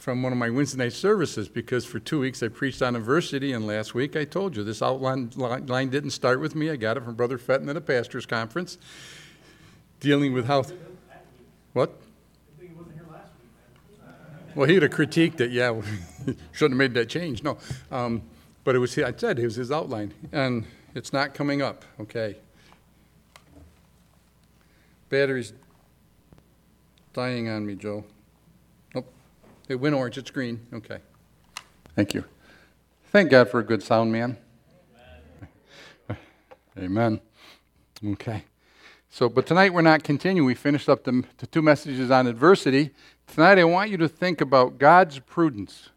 from one of my Wednesday night services because for two weeks I preached on adversity, and last week I told you this outline line didn't start with me. I got it from Brother Fenton at a pastor's conference dealing with how. What? Well, he'd have critiqued it. Yeah, shouldn't have made that change. No, um, but it was. I said it was his outline, and it's not coming up. Okay. Battery's dying on me, Joe. It went orange. It's green. Okay. Thank you. Thank God for a good sound man. Amen. Okay. So, but tonight we're not continuing. We finished up the, the two messages on adversity. Tonight I want you to think about God's prudence.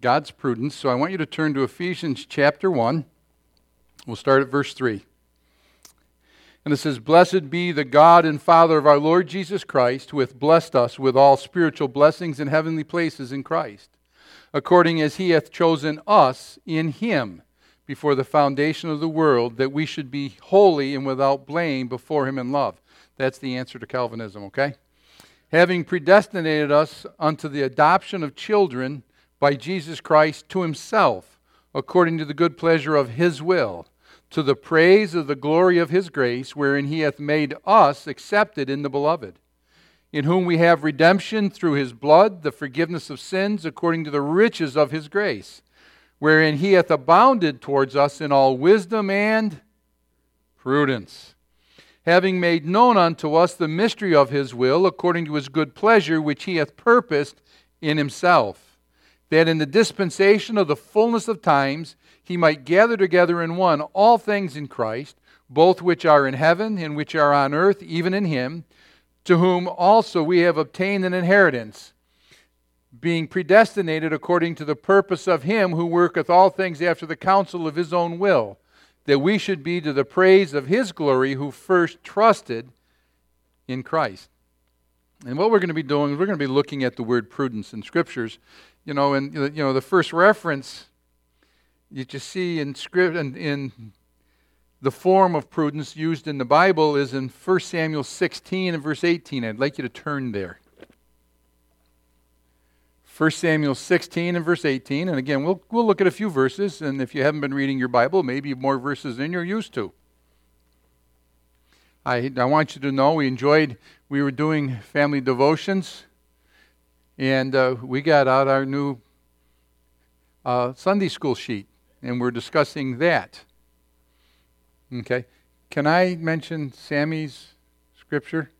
God's prudence. So I want you to turn to Ephesians chapter 1. We'll start at verse 3. And it says, Blessed be the God and Father of our Lord Jesus Christ, who hath blessed us with all spiritual blessings in heavenly places in Christ, according as he hath chosen us in him before the foundation of the world that we should be holy and without blame before him in love. That's the answer to Calvinism, okay? Having predestinated us unto the adoption of children by Jesus Christ to himself, according to the good pleasure of his will, to the praise of the glory of his grace, wherein he hath made us accepted in the beloved, in whom we have redemption through his blood, the forgiveness of sins, according to the riches of his grace wherein he hath abounded towards us in all wisdom and prudence, having made known unto us the mystery of his will, according to his good pleasure, which he hath purposed in himself, that in the dispensation of the fullness of times he might gather together in one all things in Christ, both which are in heaven and which are on earth, even in him, to whom also we have obtained an inheritance being predestinated according to the purpose of him who worketh all things after the counsel of his own will, that we should be to the praise of his glory who first trusted in Christ. And what we're going to be doing is we're going to be looking at the word prudence in scriptures. You know, and you know the first reference you just see in script in, in the form of prudence used in the Bible is in 1 Samuel 16 and verse 18. I'd like you to turn there. 1 Samuel 16 and verse 18. And again, we'll, we'll look at a few verses. And if you haven't been reading your Bible, maybe more verses than you're used to. I, I want you to know we enjoyed, we were doing family devotions. And uh, we got out our new uh, Sunday school sheet. And we're discussing that. Okay. Can I mention Sammy's scripture?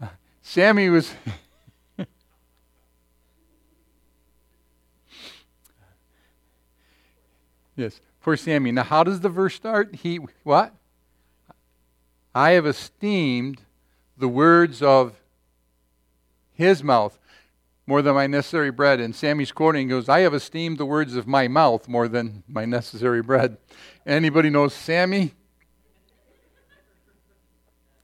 Uh, Sammy was. Yes, poor Sammy. Now, how does the verse start? He, what? I have esteemed the words of his mouth more than my necessary bread. And Sammy's quoting goes, I have esteemed the words of my mouth more than my necessary bread. Anybody knows Sammy?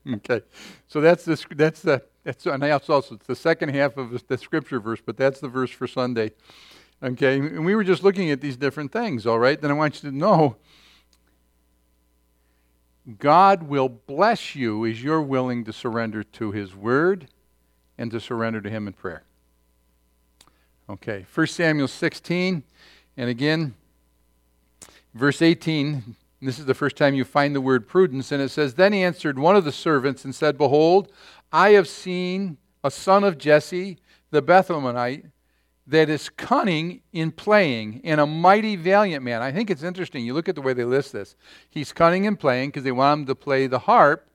Okay, so that's the that's the that's and that's also it's the second half of the scripture verse, but that's the verse for Sunday. Okay, and we were just looking at these different things, all right? Then I want you to know God will bless you as you're willing to surrender to His Word and to surrender to Him in prayer. Okay, 1 Samuel 16, and again, verse 18. This is the first time you find the word prudence, and it says, Then he answered one of the servants and said, Behold, I have seen a son of Jesse the Bethlehemite that is cunning in playing and a mighty valiant man. I think it's interesting. You look at the way they list this. He's cunning in playing because they want him to play the harp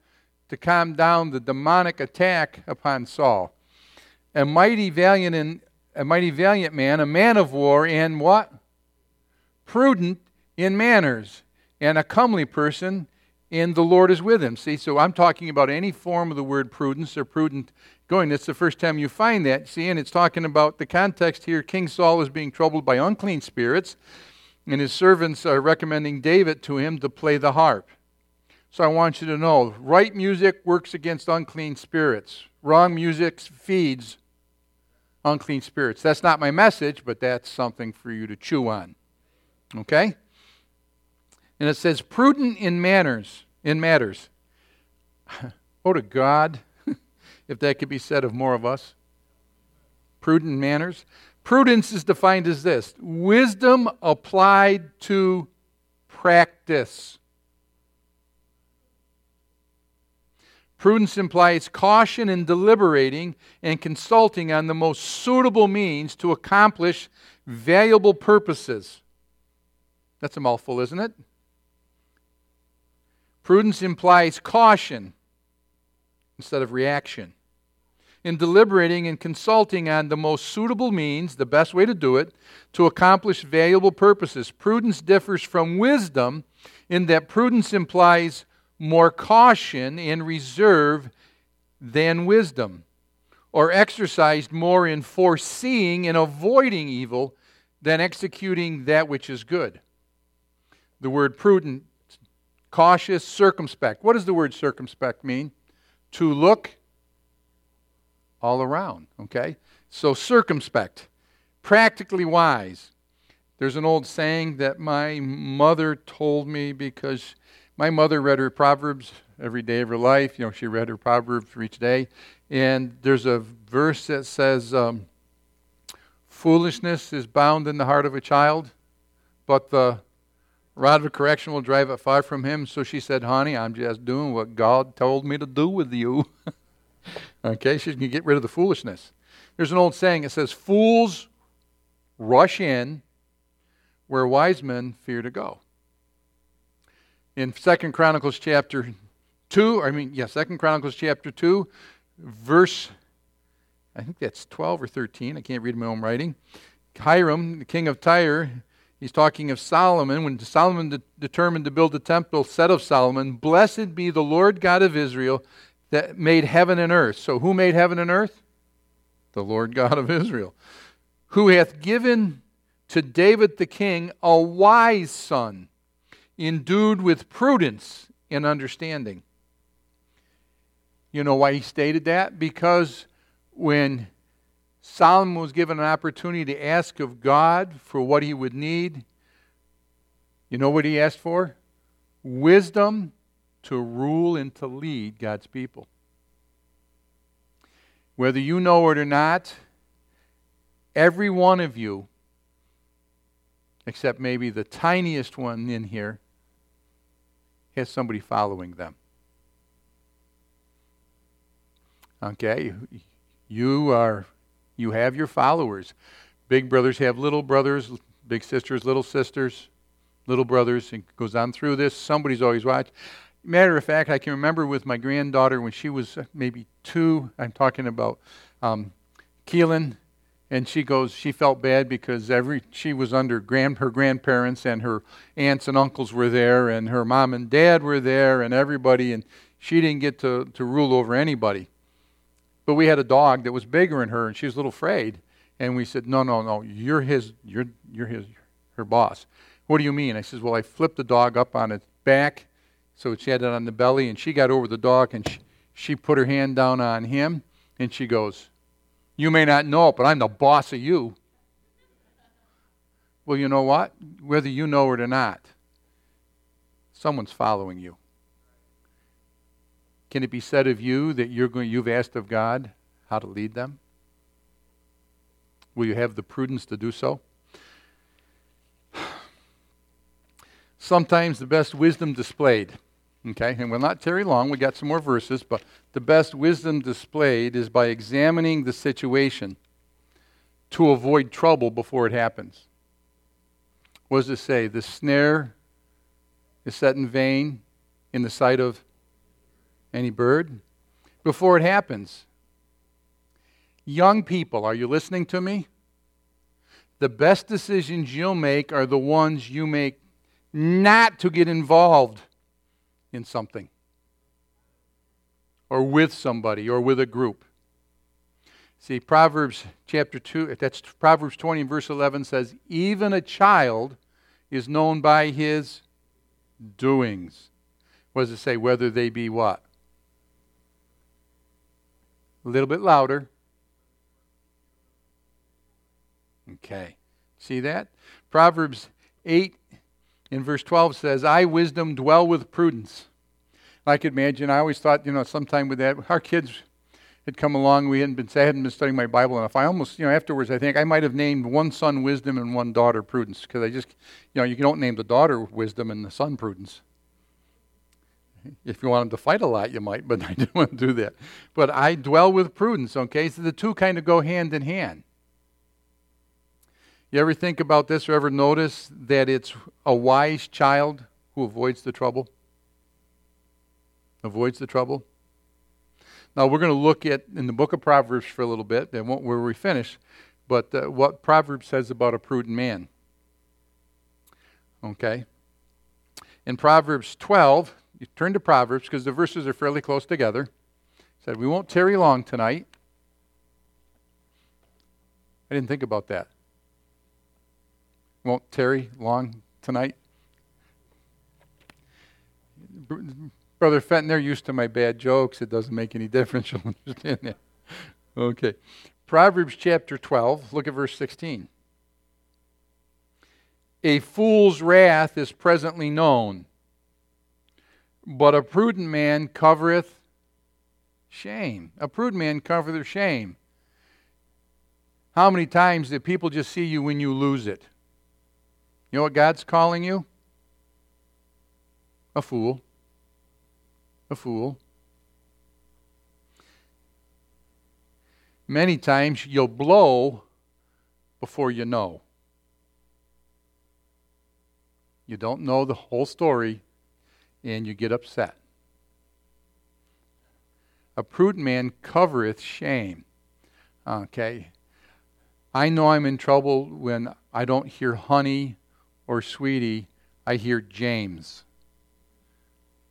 to calm down the demonic attack upon Saul. A mighty valiant a mighty valiant man, a man of war, and what? Prudent in manners, and a comely person, and the Lord is with him. See, so I'm talking about any form of the word prudence or prudent going. That's the first time you find that. See, and it's talking about the context here. King Saul is being troubled by unclean spirits, and his servants are recommending David to him to play the harp. So I want you to know right music works against unclean spirits, wrong music feeds unclean spirits. That's not my message, but that's something for you to chew on. Okay? And it says, prudent in manners, in matters. oh, to God if that could be said of more of us. prudent manners. Prudence is defined as this wisdom applied to practice. Prudence implies caution in deliberating and consulting on the most suitable means to accomplish valuable purposes. That's a mouthful, isn't it? Prudence implies caution instead of reaction. In deliberating and consulting on the most suitable means, the best way to do it, to accomplish valuable purposes. Prudence differs from wisdom in that prudence implies more caution and reserve than wisdom, or exercised more in foreseeing and avoiding evil than executing that which is good. The word prudent, cautious, circumspect. What does the word circumspect mean? To look all around, okay? So circumspect, practically wise. There's an old saying that my mother told me because my mother read her Proverbs every day of her life. You know, she read her Proverbs for each day. And there's a verse that says, um, Foolishness is bound in the heart of a child, but the rod of correction will drive it far from him. So she said, Honey, I'm just doing what God told me to do with you. okay, she's going to get rid of the foolishness. There's an old saying it says, Fools rush in where wise men fear to go in Second Chronicles chapter 2, I mean, yeah, Second Chronicles chapter 2, verse, I think that's 12 or 13. I can't read my own writing. Hiram, the king of Tyre, he's talking of Solomon. When Solomon de- determined to build the temple, said of Solomon, Blessed be the Lord God of Israel that made heaven and earth. So who made heaven and earth? The Lord God of Israel. Who hath given to David the king a wise son endued with prudence and understanding. You know why he stated that? Because when Solomon was given an opportunity to ask of God for what he would need, you know what he asked for? Wisdom to rule and to lead God's people. Whether you know it or not, every one of you, except maybe the tiniest one in here, has somebody following them. Okay, you are you have your followers. Big brothers have little brothers, big sisters, little sisters, little brothers, and goes on through this. Somebody's always watching. Matter of fact, I can remember with my granddaughter when she was maybe two. I'm talking about um, Keelan and she goes she felt bad because every she was under grand her grandparents and her aunts and uncles were there and her mom and dad were there and everybody and she didn't get to, to rule over anybody. But we had a dog that was bigger than her and she was a little afraid. And we said no no no you're his you're you're his her boss. What do you mean? I says well i flipped the dog up on its back so she had it on the belly. And she got over the dog and she, she put her hand down on him and she goes you may not know it, but I'm the boss of you. Well, you know what? Whether you know it or not, someone's following you. Can it be said of you that you're going, you've asked of God how to lead them? Will you have the prudence to do so? Sometimes the best wisdom displayed Okay, and we'll not tarry long. We got some more verses, but the best wisdom displayed is by examining the situation to avoid trouble before it happens. What does it say? The snare is set in vain in the sight of any bird before it happens. Young people, are you listening to me? The best decisions you'll make are the ones you make not to get involved in something or with somebody or with a group. See, Proverbs chapter 2, that's Proverbs 20 and verse 11 says, Even a child is known by his doings. What does it say? Whether they be what? A little bit louder. Okay. See that? Proverbs 8 in verse 12 says, I, wisdom, dwell with prudence. I could imagine, I always thought, you know, sometime with that, our kids, had come along. We hadn't been, I hadn't been studying my Bible enough. I almost, you know, afterwards, I think I might have named one son wisdom and one daughter prudence because I just, you know, you don't name the daughter wisdom and the son prudence. If you want them to fight a lot, you might, but I didn't want to do that. But I dwell with prudence, okay? So the two kind of go hand in hand. You ever think about this or ever notice that it's a wise child who avoids the trouble? Avoids the trouble? Now, we're going to look at in the book of Proverbs for a little bit, and where we finish, but uh, what Proverbs says about a prudent man. Okay? In Proverbs 12, you turn to Proverbs because the verses are fairly close together. said, We won't tarry long tonight. I didn't think about that. Won't tarry long tonight. Brother Fenton, they're used to my bad jokes. It doesn't make any difference. You'll understand that. Okay. Proverbs chapter 12, look at verse 16. A fool's wrath is presently known, but a prudent man covereth shame. A prudent man covereth shame. How many times do people just see you when you lose it? You know what God's calling you? A fool a fool. Many times you'll blow before you know. You don't know the whole story and you get upset. A prudent man covereth shame. Okay. I know I'm in trouble when I don't hear honey or sweetie, I hear James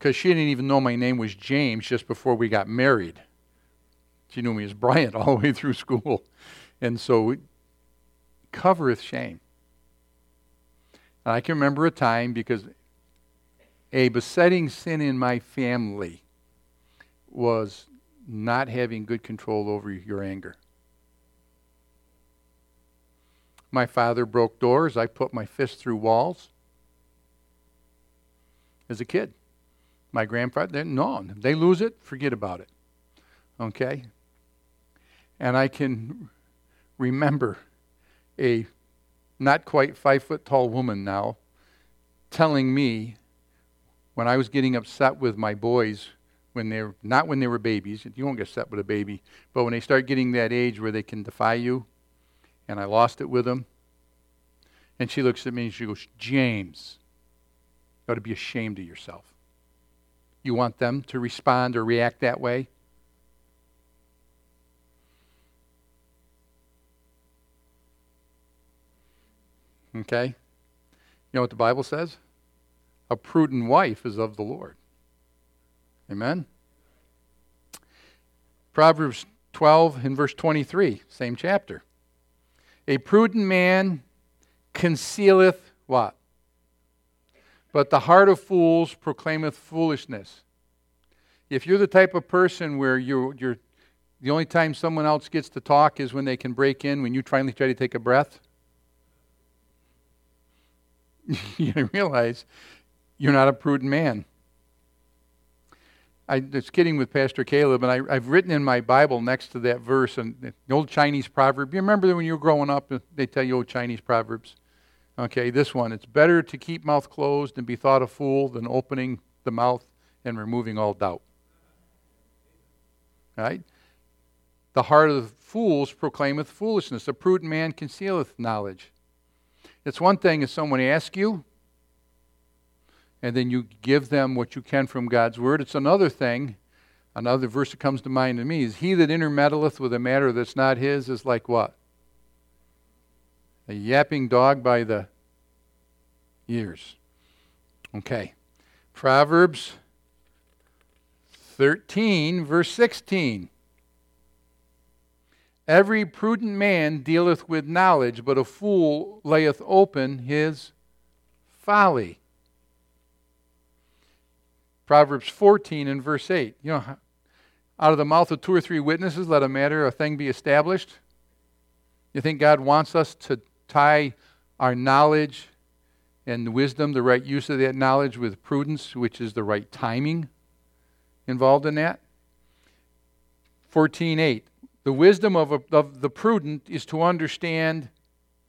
because she didn't even know my name was James just before we got married. She knew me as Bryant all the way through school. And so covereth shame. And I can remember a time because a besetting sin in my family was not having good control over your anger. My father broke doors. I put my fist through walls as a kid. My grandfather, no, they lose it, forget about it. Okay? And I can remember a not quite five foot tall woman now telling me when I was getting upset with my boys when they're not when they were babies, you won't get upset with a baby, but when they start getting that age where they can defy you, and I lost it with them. And she looks at me and she goes, James, you ought to be ashamed of yourself. You want them to respond or react that way? Okay? You know what the Bible says? A prudent wife is of the Lord. Amen? Proverbs 12 in verse 23, same chapter. A prudent man concealeth what? But the heart of fools proclaimeth foolishness. If you're the type of person where you're, you're the only time someone else gets to talk is when they can break in, when you finally try to take a breath, you realize you're not a prudent man. I was kidding with Pastor Caleb, and I, have written in my Bible next to that verse, and the old Chinese proverb. You remember when you were growing up, uh, they tell you old Chinese proverbs? Okay, this one. It's better to keep mouth closed and be thought a fool than opening the mouth and removing all doubt. Right? The heart of fools proclaimeth foolishness. A prudent man concealeth knowledge. It's one thing if someone asks you, and then you give them what you can from God's word. It's another thing. Another verse that comes to mind to me is He that intermeddleth with a matter that's not his is like what? a yapping dog by the ears. Okay. Proverbs 13, verse 16. Every prudent man dealeth with knowledge, but a fool layeth open his folly. Proverbs 14 and verse 8. You know, out of the mouth of two or three witnesses, let a matter, or a thing be established. You think God wants us to tie our knowledge and wisdom, the right use of that knowledge, with prudence, which is the right timing involved in that. 14:8. The wisdom of, a, of the prudent is to understand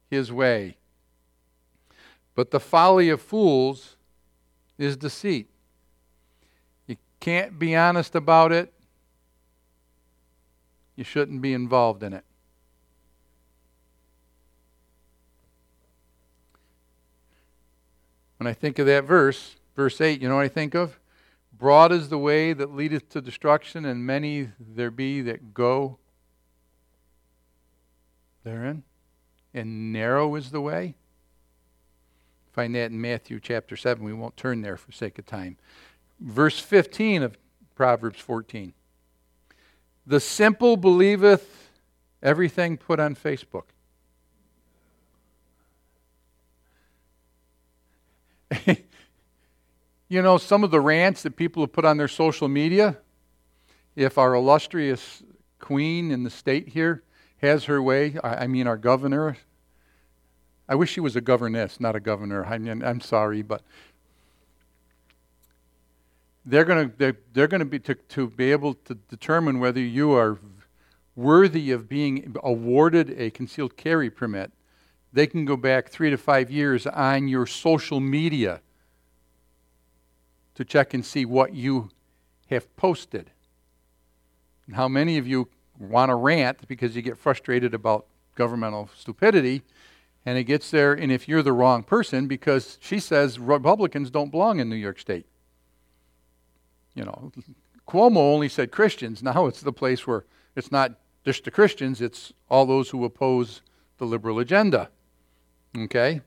his way. But the folly of fools is deceit. Can't be honest about it. You shouldn't be involved in it. When I think of that verse, verse 8, you know what I think of? Broad is the way that leadeth to destruction, and many there be that go therein. And narrow is the way. Find that in Matthew chapter 7. We won't turn there for sake of time. Verse 15 of Proverbs 14. The simple believeth everything put on Facebook. you know, some of the rants that people have put on their social media, if our illustrious queen in the state here has her way, I, mean, our governor, I wish she was a governess, not a governor. I mean, I'm sorry, but they're going to they're, they're going to be to, to be able to determine whether you are worthy of being awarded a concealed carry permit. They can go back three to five years on your social media to check and see what you have posted. And how many of you want to rant because you get frustrated about governmental stupidity and it gets there and if you're the wrong person because she says Republicans don't belong in New York State. You know, Cuomo only said Christians. Now it's the place where it's not just the Christians, it's all those who oppose the liberal agenda. Okay?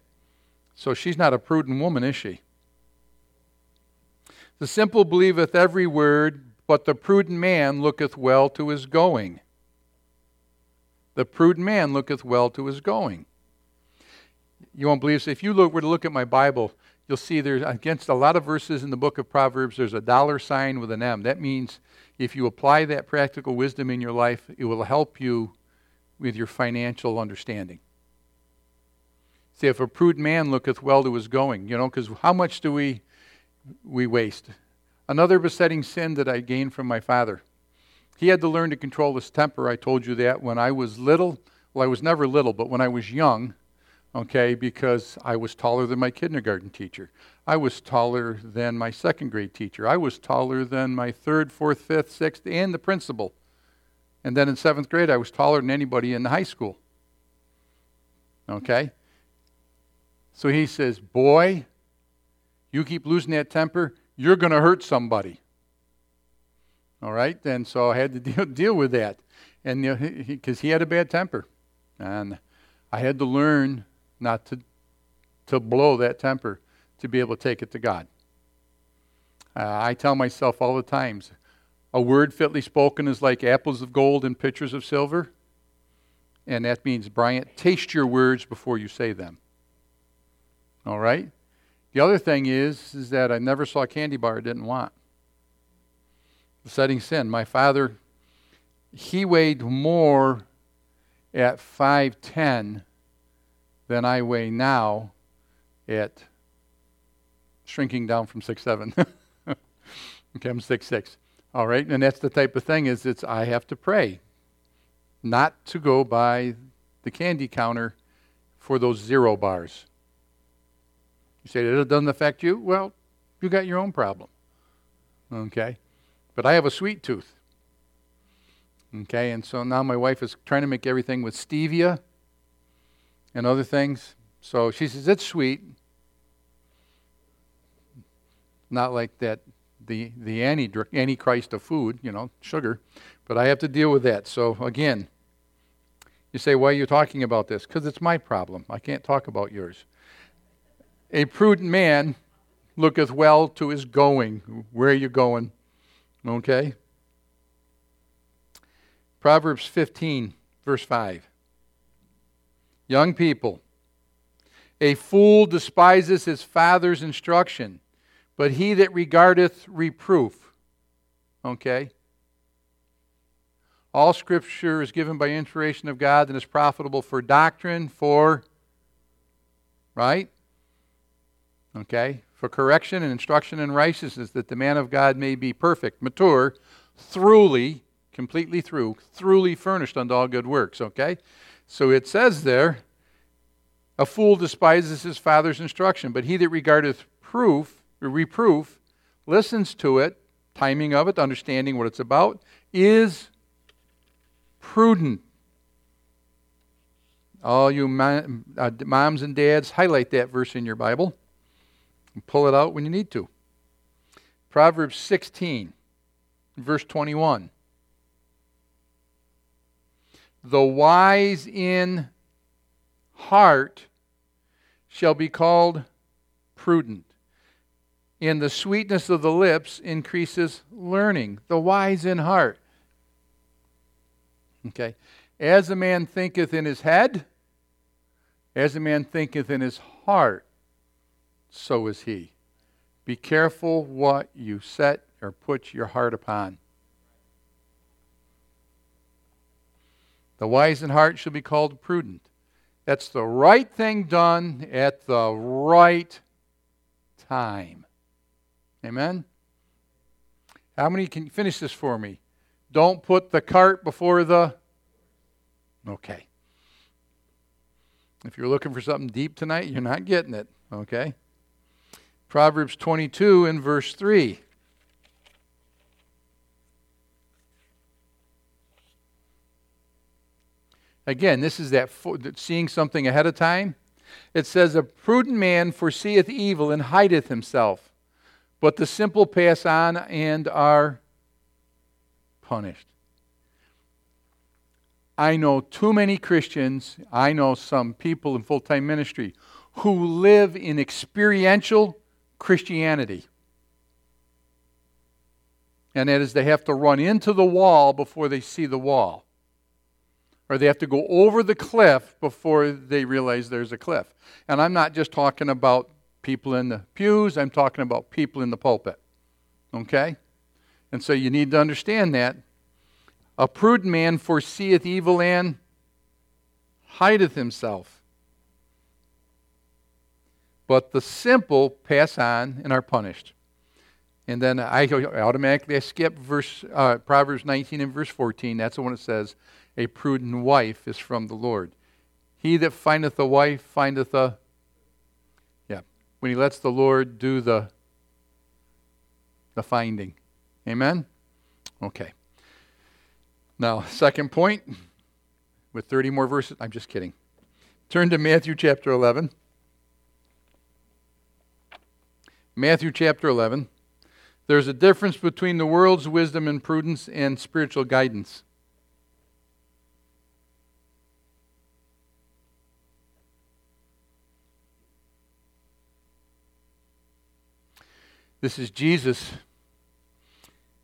So she's not a prudent woman, is she? The simple believeth every word, but the prudent man looketh well to his going. The prudent man looketh well to his going. You won't believe this. If you look, were to look at my Bible, you'll see there's against a lot of verses in the book of Proverbs, there's a dollar sign with an M. That means if you apply that practical wisdom in your life, it will help you with your financial understanding. See, if a prudent man looketh well to his going, you know, because how much do we we waste. Another besetting sin that I gained from my father. He had to learn to control his temper. I told you that when I was little. Well, I was never little, but when I was young, okay, because I was taller than my kindergarten teacher. I was taller than my second grade teacher. I was taller than my third, fourth, fifth, sixth, and the principal. And then in seventh grade, I was taller than anybody in the high school. Okay? So he says, Boy, you keep losing that temper, you're going to hurt somebody. All right? And so I had to deal, deal with that. And because he, he had a bad temper. And I had to learn not to, to blow that temper to be able to take it to God. Uh, I tell myself all the times a word fitly spoken is like apples of gold and pitchers of silver. And that means, Bryant, taste your words before you say them. All right? The other thing is, is that I never saw a candy bar I didn't want. Setting sin. My father, he weighed more at 5'10 than I weigh now at shrinking down from 6'7. okay, I'm 6'6. All right, and that's the type of thing is it's I have to pray not to go by the candy counter for those zero bars. You say that it doesn't affect you? Well, you got your own problem. Okay? But I have a sweet tooth. Okay, and so now my wife is trying to make everything with stevia and other things. So she says, it's sweet. Not like that, the, the anti, antichrist of food, you know, sugar. But I have to deal with that. So again, you say, why are you talking about this? Because it's my problem. I can't talk about yours. A prudent man looketh well to his going. Where are you going? Okay? Proverbs 15, verse 5. Young people, a fool despises his father's instruction, but he that regardeth reproof. Okay? All scripture is given by inspiration of God and is profitable for doctrine, for, right? Okay? For correction and instruction in righteousness, that the man of God may be perfect, mature, thoroughly, completely through, thoroughly furnished unto all good works, okay? So it says there, a fool despises his father's instruction, but he that regardeth proof, reproof, listens to it, timing of it, understanding what it's about, is prudent. All you uh, moms and dads, highlight that verse in your Bible and pull it out when you need to. Proverbs 16, verse 21. The wise in heart shall be called prudent. In the sweetness of the lips increases learning. The wise in heart. Okay. As a man thinketh in his head, as a man thinketh in his heart, so is he. Be careful what you set or put your heart upon. The wise in heart shall be called prudent. That's the right thing done at the right time. Amen? How many can finish this for me? Don't put the cart before the. Okay. If you're looking for something deep tonight, you're not getting it. Okay? Proverbs 22 and verse 3. Again, this is that, seeing something ahead of time. It says, A prudent man foreseeth evil and hideth himself, but the simple pass on and are punished. I know too many Christians, I know some people in full time ministry who live in experiential Christianity. And that is, they have to run into the wall before they see the wall or they have to go over the cliff before they realize there's a cliff. And I'm not just talking about people in the pews, I'm talking about people in the pulpit. Okay? And so you need to understand that. A prudent man foreseeth evil and hideth himself. But the simple pass on and are punished. And then I automatically I skip verse uh, Proverbs 19 and verse 14. That's the one that says, a prudent wife is from the Lord. He that findeth a wife findeth a. Yeah, when he lets the Lord do the, the finding. Amen? Okay. Now, second point, with 30 more verses. I'm just kidding. Turn to Matthew chapter 11. Matthew chapter 11. There's a difference between the world's wisdom and prudence and spiritual guidance. This is Jesus.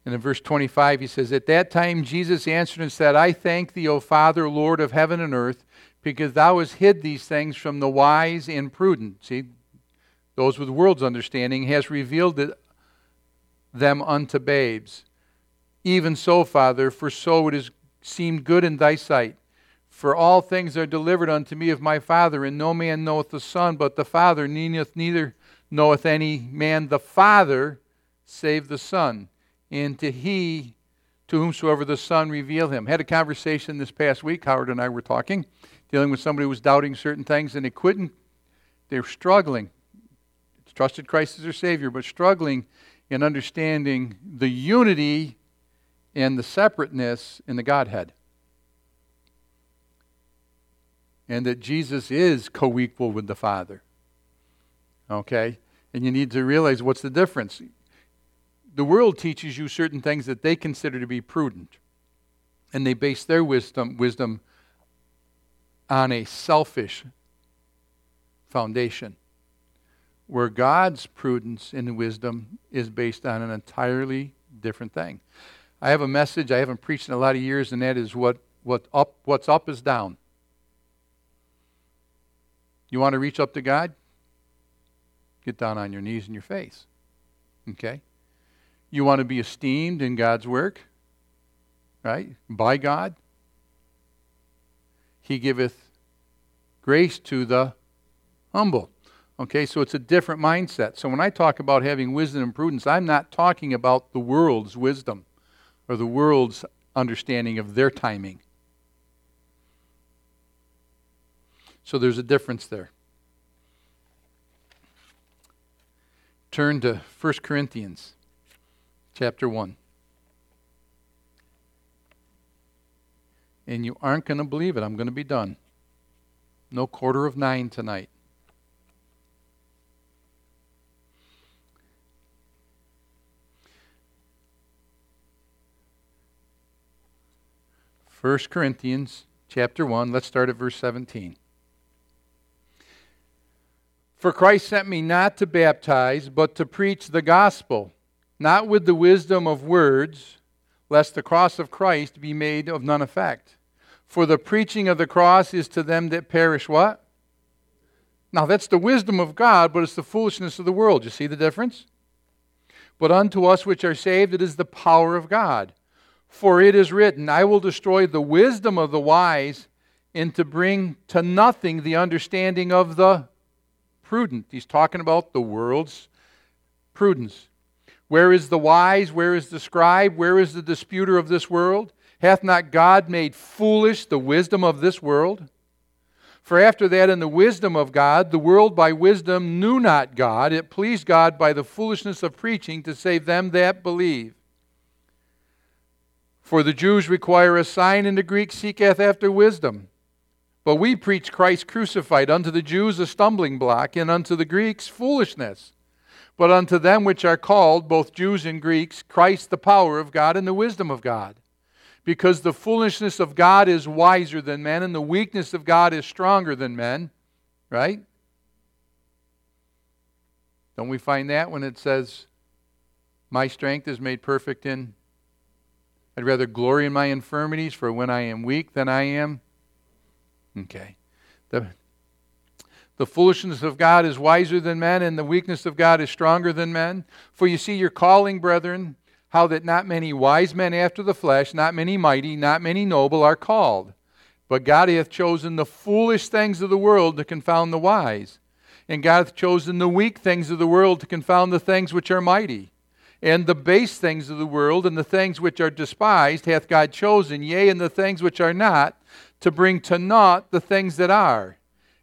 And in verse 25, he says, At that time Jesus answered and said, I thank thee, O Father, Lord of heaven and earth, because thou hast hid these things from the wise and prudent. See, those with world's understanding, has revealed them unto babes. Even so, Father, for so it has seemed good in thy sight. For all things are delivered unto me of my Father, and no man knoweth the Son but the Father, neither knoweth any man the Father save the Son, and to he to whomsoever the Son reveal him. Had a conversation this past week, Howard and I were talking, dealing with somebody who was doubting certain things, and they couldn't, they were struggling. Trusted Christ as their Savior, but struggling in understanding the unity and the separateness in the Godhead. And that Jesus is co equal with the Father. Okay? And you need to realize what's the difference. The world teaches you certain things that they consider to be prudent. And they base their wisdom, wisdom on a selfish foundation. Where God's prudence and wisdom is based on an entirely different thing. I have a message I haven't preached in a lot of years, and that is what, what up, what's up is down. You want to reach up to God? Get down on your knees and your face. Okay? You want to be esteemed in God's work, right? By God. He giveth grace to the humble. Okay, so it's a different mindset. So when I talk about having wisdom and prudence, I'm not talking about the world's wisdom or the world's understanding of their timing. So there's a difference there. Turn to 1 Corinthians chapter 1. And you aren't going to believe it. I'm going to be done. No quarter of nine tonight. 1 Corinthians chapter 1, let's start at verse 17. For Christ sent me not to baptize, but to preach the gospel, not with the wisdom of words, lest the cross of Christ be made of none effect. For the preaching of the cross is to them that perish what? Now that's the wisdom of God, but it's the foolishness of the world. You see the difference? But unto us which are saved, it is the power of God. For it is written, I will destroy the wisdom of the wise and to bring to nothing the understanding of the prudent. He's talking about the world's prudence. Where is the wise? Where is the scribe? Where is the disputer of this world? Hath not God made foolish the wisdom of this world? For after that, in the wisdom of God, the world by wisdom knew not God. It pleased God by the foolishness of preaching to save them that believe. For the Jews require a sign, and the Greeks seeketh after wisdom. But we preach Christ crucified, unto the Jews a stumbling block, and unto the Greeks foolishness. But unto them which are called, both Jews and Greeks, Christ the power of God and the wisdom of God. Because the foolishness of God is wiser than men, and the weakness of God is stronger than men. Right? Don't we find that when it says, My strength is made perfect in I'd rather glory in my infirmities, for when I am weak, then I am. Okay. The, the foolishness of God is wiser than men, and the weakness of God is stronger than men. For you see your calling, brethren, how that not many wise men after the flesh, not many mighty, not many noble are called. But God hath chosen the foolish things of the world to confound the wise. And God hath chosen the weak things of the world to confound the things which are mighty and the base things of the world and the things which are despised hath God chosen, yea, and the things which are not, to bring to naught the things that are,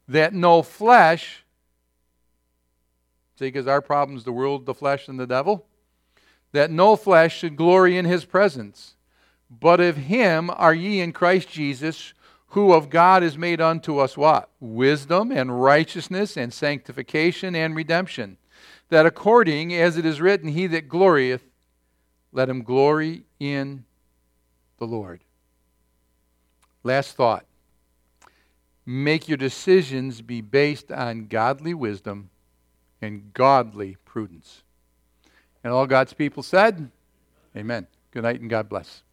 that no flesh, see, because our problem is the world, the flesh, and the devil, that no flesh should glory in his presence. But of him are ye in Christ Jesus, who of God is made unto us what? Wisdom and righteousness and sanctification and redemption that according as it is written, He that glorieth, let him glory in the Lord. Last thought make your decisions be based on godly wisdom and godly prudence. And all God's people said, Amen. Good night and God bless.